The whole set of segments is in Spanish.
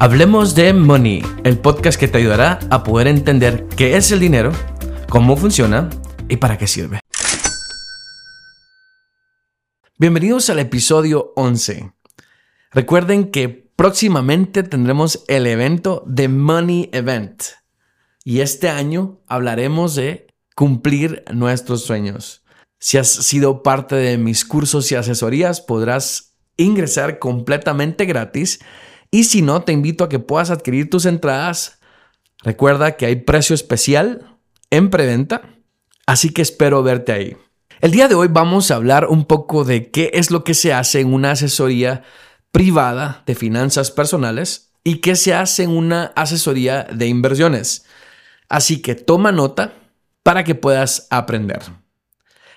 Hablemos de Money, el podcast que te ayudará a poder entender qué es el dinero, cómo funciona y para qué sirve. Bienvenidos al episodio 11. Recuerden que próximamente tendremos el evento The Money Event y este año hablaremos de cumplir nuestros sueños. Si has sido parte de mis cursos y asesorías, podrás ingresar completamente gratis y si no, te invito a que puedas adquirir tus entradas. Recuerda que hay precio especial en preventa, así que espero verte ahí. El día de hoy vamos a hablar un poco de qué es lo que se hace en una asesoría privada de finanzas personales y qué se hace en una asesoría de inversiones. Así que toma nota para que puedas aprender.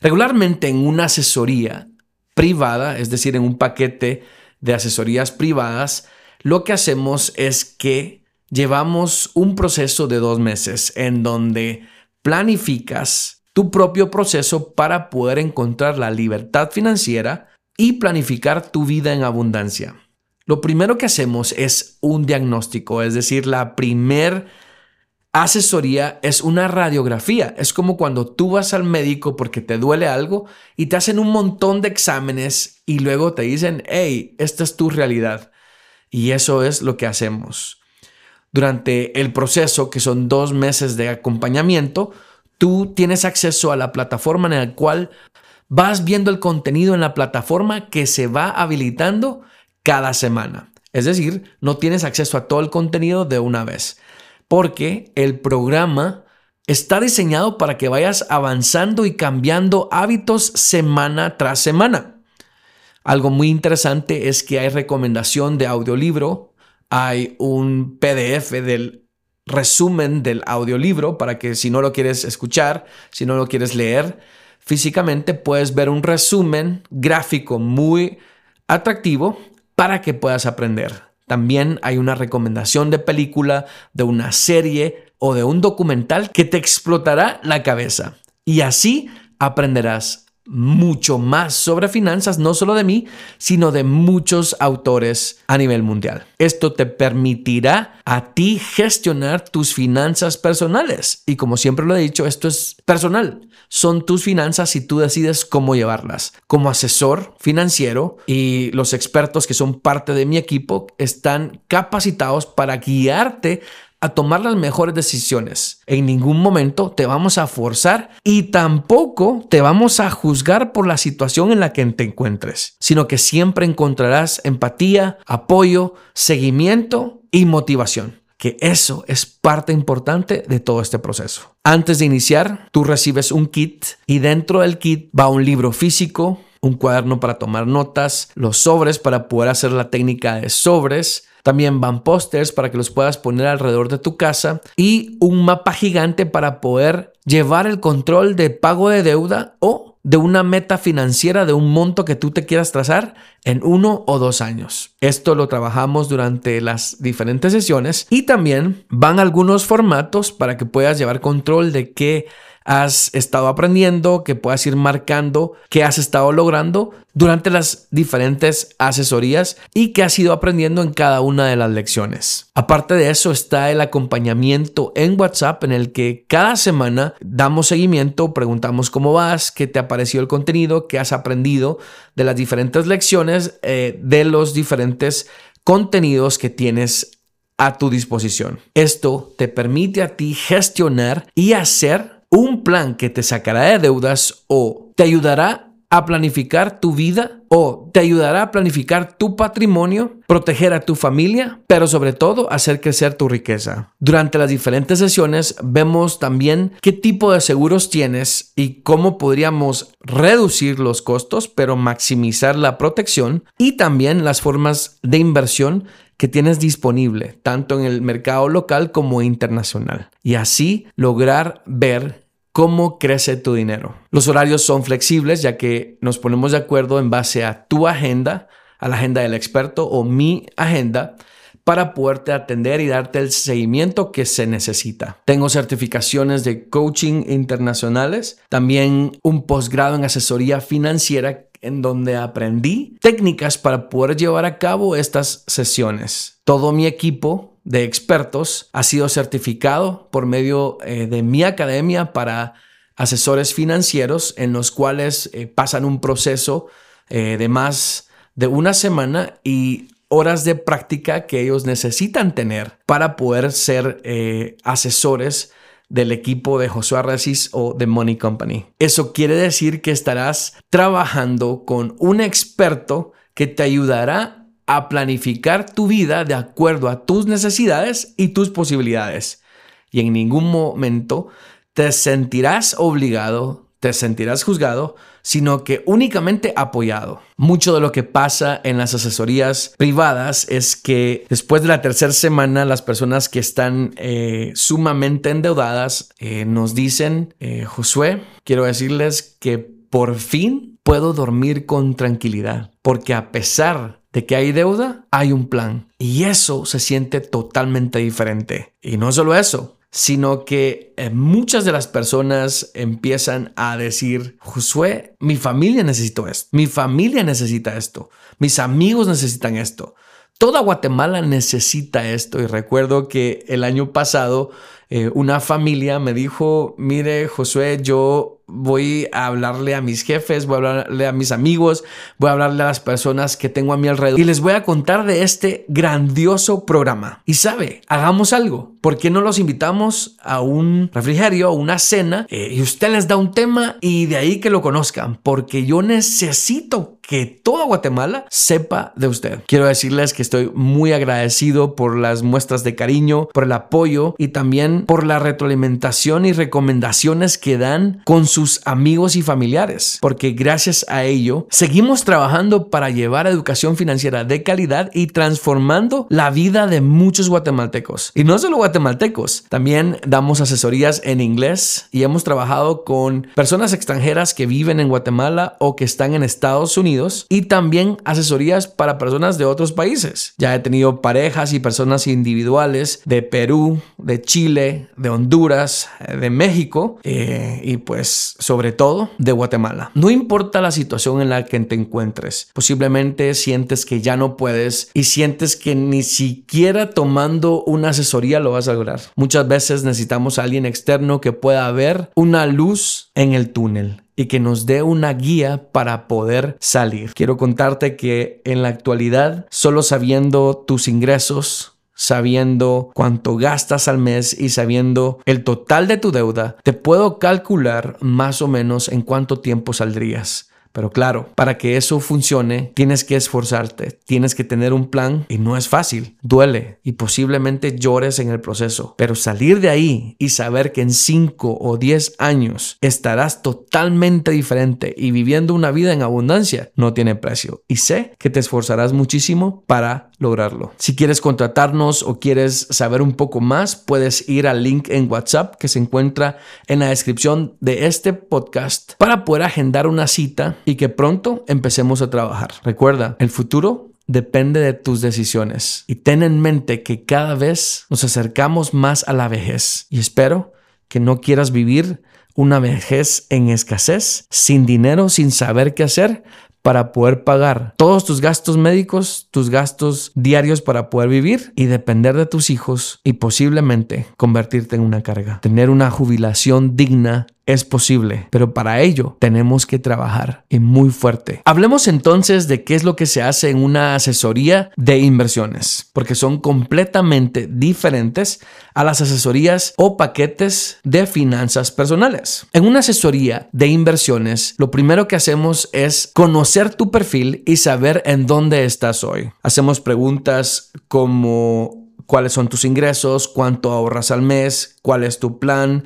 Regularmente en una asesoría privada, es decir, en un paquete de asesorías privadas, lo que hacemos es que llevamos un proceso de dos meses en donde planificas tu propio proceso para poder encontrar la libertad financiera y planificar tu vida en abundancia. Lo primero que hacemos es un diagnóstico, es decir, la primer asesoría es una radiografía. Es como cuando tú vas al médico porque te duele algo y te hacen un montón de exámenes y luego te dicen, hey, esta es tu realidad. Y eso es lo que hacemos. Durante el proceso, que son dos meses de acompañamiento, tú tienes acceso a la plataforma en la cual vas viendo el contenido en la plataforma que se va habilitando cada semana. Es decir, no tienes acceso a todo el contenido de una vez, porque el programa está diseñado para que vayas avanzando y cambiando hábitos semana tras semana. Algo muy interesante es que hay recomendación de audiolibro, hay un PDF del resumen del audiolibro para que si no lo quieres escuchar, si no lo quieres leer físicamente, puedes ver un resumen gráfico muy atractivo para que puedas aprender. También hay una recomendación de película, de una serie o de un documental que te explotará la cabeza. Y así aprenderás mucho más sobre finanzas, no solo de mí, sino de muchos autores a nivel mundial. Esto te permitirá a ti gestionar tus finanzas personales. Y como siempre lo he dicho, esto es personal. Son tus finanzas y tú decides cómo llevarlas. Como asesor financiero y los expertos que son parte de mi equipo están capacitados para guiarte a tomar las mejores decisiones. En ningún momento te vamos a forzar y tampoco te vamos a juzgar por la situación en la que te encuentres, sino que siempre encontrarás empatía, apoyo, seguimiento y motivación que eso es parte importante de todo este proceso. Antes de iniciar, tú recibes un kit y dentro del kit va un libro físico, un cuaderno para tomar notas, los sobres para poder hacer la técnica de sobres, también van pósters para que los puedas poner alrededor de tu casa y un mapa gigante para poder llevar el control de pago de deuda o de una meta financiera de un monto que tú te quieras trazar en uno o dos años. Esto lo trabajamos durante las diferentes sesiones y también van algunos formatos para que puedas llevar control de qué has estado aprendiendo, que puedas ir marcando qué has estado logrando durante las diferentes asesorías y qué has ido aprendiendo en cada una de las lecciones. Aparte de eso está el acompañamiento en WhatsApp en el que cada semana damos seguimiento, preguntamos cómo vas, qué te ha parecido el contenido, qué has aprendido de las diferentes lecciones, eh, de los diferentes contenidos que tienes a tu disposición. Esto te permite a ti gestionar y hacer un plan que te sacará de deudas o te ayudará a planificar tu vida o te ayudará a planificar tu patrimonio, proteger a tu familia, pero sobre todo hacer crecer tu riqueza. Durante las diferentes sesiones vemos también qué tipo de seguros tienes y cómo podríamos reducir los costos, pero maximizar la protección y también las formas de inversión que tienes disponible, tanto en el mercado local como internacional. Y así lograr ver cómo crece tu dinero. Los horarios son flexibles ya que nos ponemos de acuerdo en base a tu agenda, a la agenda del experto o mi agenda para poderte atender y darte el seguimiento que se necesita. Tengo certificaciones de coaching internacionales, también un posgrado en asesoría financiera en donde aprendí técnicas para poder llevar a cabo estas sesiones. Todo mi equipo de expertos ha sido certificado por medio eh, de mi academia para asesores financieros en los cuales eh, pasan un proceso eh, de más de una semana y horas de práctica que ellos necesitan tener para poder ser asesores del equipo de Josué Arresis o de Money Company. Eso quiere decir que estarás trabajando con un experto que te ayudará a planificar tu vida de acuerdo a tus necesidades y tus posibilidades. Y en ningún momento te sentirás obligado, te sentirás juzgado sino que únicamente apoyado. Mucho de lo que pasa en las asesorías privadas es que después de la tercera semana las personas que están eh, sumamente endeudadas eh, nos dicen, eh, Josué, quiero decirles que por fin puedo dormir con tranquilidad, porque a pesar de que hay deuda, hay un plan. Y eso se siente totalmente diferente. Y no solo eso, sino que eh, muchas de las personas empiezan a decir, Josué, mi familia necesita esto, mi familia necesita esto, mis amigos necesitan esto. Toda Guatemala necesita esto y recuerdo que el año pasado eh, una familia me dijo, mire Josué, yo voy a hablarle a mis jefes, voy a hablarle a mis amigos, voy a hablarle a las personas que tengo a mi alrededor y les voy a contar de este grandioso programa. Y sabe, hagamos algo. ¿Por qué no los invitamos a un refrigerio, a una cena eh, y usted les da un tema y de ahí que lo conozcan? Porque yo necesito que toda Guatemala sepa de usted. Quiero decirles que estoy muy agradecido por las muestras de cariño, por el apoyo y también por la retroalimentación y recomendaciones que dan con sus amigos y familiares, porque gracias a ello seguimos trabajando para llevar educación financiera de calidad y transformando la vida de muchos guatemaltecos. Y no solo guatemaltecos, también damos asesorías en inglés y hemos trabajado con personas extranjeras que viven en Guatemala o que están en Estados Unidos y también asesorías para personas de otros países. Ya he tenido parejas y personas individuales de Perú, de Chile, de Honduras, de México eh, y pues sobre todo de Guatemala. No importa la situación en la que te encuentres, posiblemente sientes que ya no puedes y sientes que ni siquiera tomando una asesoría lo vas a lograr. Muchas veces necesitamos a alguien externo que pueda ver una luz en el túnel y que nos dé una guía para poder salir. Quiero contarte que en la actualidad, solo sabiendo tus ingresos, sabiendo cuánto gastas al mes y sabiendo el total de tu deuda, te puedo calcular más o menos en cuánto tiempo saldrías. Pero claro, para que eso funcione, tienes que esforzarte, tienes que tener un plan y no es fácil, duele y posiblemente llores en el proceso. Pero salir de ahí y saber que en 5 o 10 años estarás totalmente diferente y viviendo una vida en abundancia no tiene precio. Y sé que te esforzarás muchísimo para lograrlo. Si quieres contratarnos o quieres saber un poco más, puedes ir al link en WhatsApp que se encuentra en la descripción de este podcast para poder agendar una cita y que pronto empecemos a trabajar. Recuerda, el futuro depende de tus decisiones y ten en mente que cada vez nos acercamos más a la vejez y espero que no quieras vivir una vejez en escasez, sin dinero, sin saber qué hacer, para poder pagar todos tus gastos médicos, tus gastos diarios para poder vivir y depender de tus hijos y posiblemente convertirte en una carga. Tener una jubilación digna es posible, pero para ello tenemos que trabajar y muy fuerte. Hablemos entonces de qué es lo que se hace en una asesoría de inversiones, porque son completamente diferentes a las asesorías o paquetes de finanzas personales. En una asesoría de inversiones, lo primero que hacemos es conocer tu perfil y saber en dónde estás hoy. Hacemos preguntas como cuáles son tus ingresos, cuánto ahorras al mes, cuál es tu plan,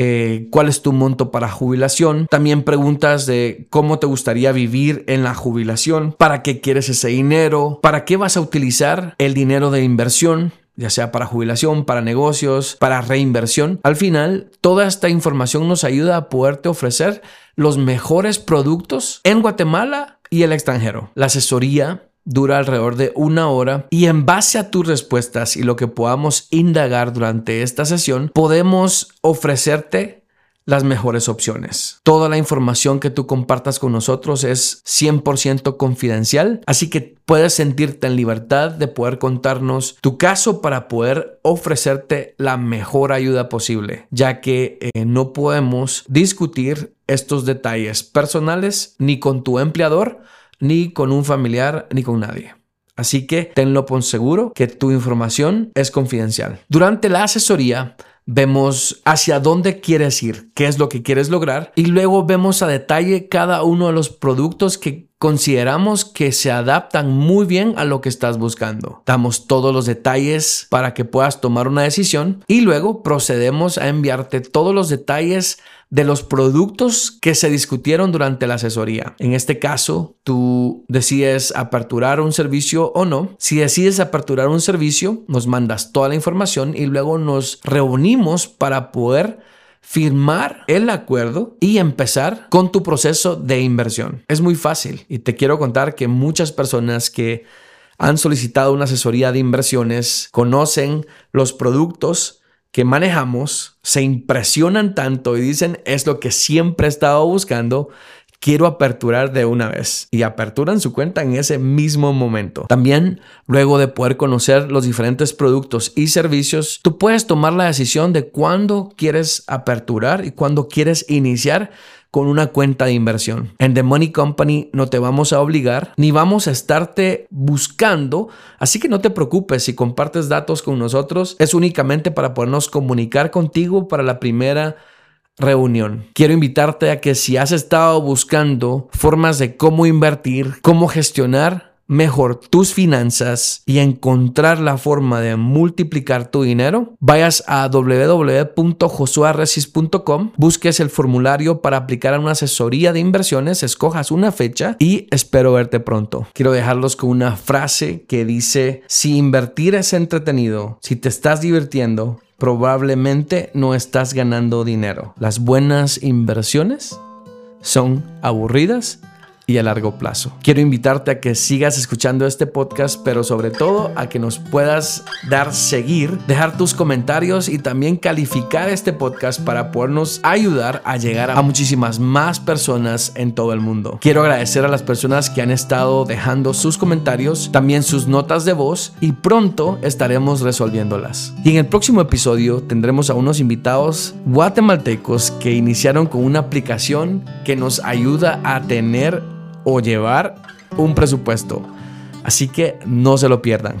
eh, cuál es tu monto para jubilación. También preguntas de cómo te gustaría vivir en la jubilación, para qué quieres ese dinero, para qué vas a utilizar el dinero de inversión ya sea para jubilación, para negocios, para reinversión. Al final, toda esta información nos ayuda a poderte ofrecer los mejores productos en Guatemala y el extranjero. La asesoría dura alrededor de una hora y en base a tus respuestas y lo que podamos indagar durante esta sesión, podemos ofrecerte las mejores opciones. Toda la información que tú compartas con nosotros es 100% confidencial, así que puedes sentirte en libertad de poder contarnos tu caso para poder ofrecerte la mejor ayuda posible, ya que eh, no podemos discutir estos detalles personales ni con tu empleador, ni con un familiar, ni con nadie. Así que tenlo por seguro que tu información es confidencial. Durante la asesoría, vemos hacia dónde quieres ir, qué es lo que quieres lograr y luego vemos a detalle cada uno de los productos que consideramos que se adaptan muy bien a lo que estás buscando. Damos todos los detalles para que puedas tomar una decisión y luego procedemos a enviarte todos los detalles de los productos que se discutieron durante la asesoría. En este caso, tú decides aperturar un servicio o no. Si decides aperturar un servicio, nos mandas toda la información y luego nos reunimos para poder firmar el acuerdo y empezar con tu proceso de inversión. Es muy fácil y te quiero contar que muchas personas que han solicitado una asesoría de inversiones conocen los productos que manejamos se impresionan tanto y dicen es lo que siempre he estado buscando. Quiero aperturar de una vez y aperturan su cuenta en ese mismo momento. También, luego de poder conocer los diferentes productos y servicios, tú puedes tomar la decisión de cuándo quieres aperturar y cuándo quieres iniciar con una cuenta de inversión. En The Money Company no te vamos a obligar ni vamos a estarte buscando, así que no te preocupes si compartes datos con nosotros, es únicamente para podernos comunicar contigo para la primera reunión. Quiero invitarte a que si has estado buscando formas de cómo invertir, cómo gestionar, mejor tus finanzas y encontrar la forma de multiplicar tu dinero, vayas a www.josuaresis.com, busques el formulario para aplicar a una asesoría de inversiones, escojas una fecha y espero verte pronto. Quiero dejarlos con una frase que dice, si invertir es entretenido, si te estás divirtiendo, probablemente no estás ganando dinero. Las buenas inversiones son aburridas y a largo plazo. Quiero invitarte a que sigas escuchando este podcast, pero sobre todo a que nos puedas dar seguir, dejar tus comentarios y también calificar este podcast para podernos ayudar a llegar a muchísimas más personas en todo el mundo. Quiero agradecer a las personas que han estado dejando sus comentarios, también sus notas de voz y pronto estaremos resolviéndolas. Y en el próximo episodio tendremos a unos invitados guatemaltecos que iniciaron con una aplicación que nos ayuda a tener o llevar un presupuesto. Así que no se lo pierdan.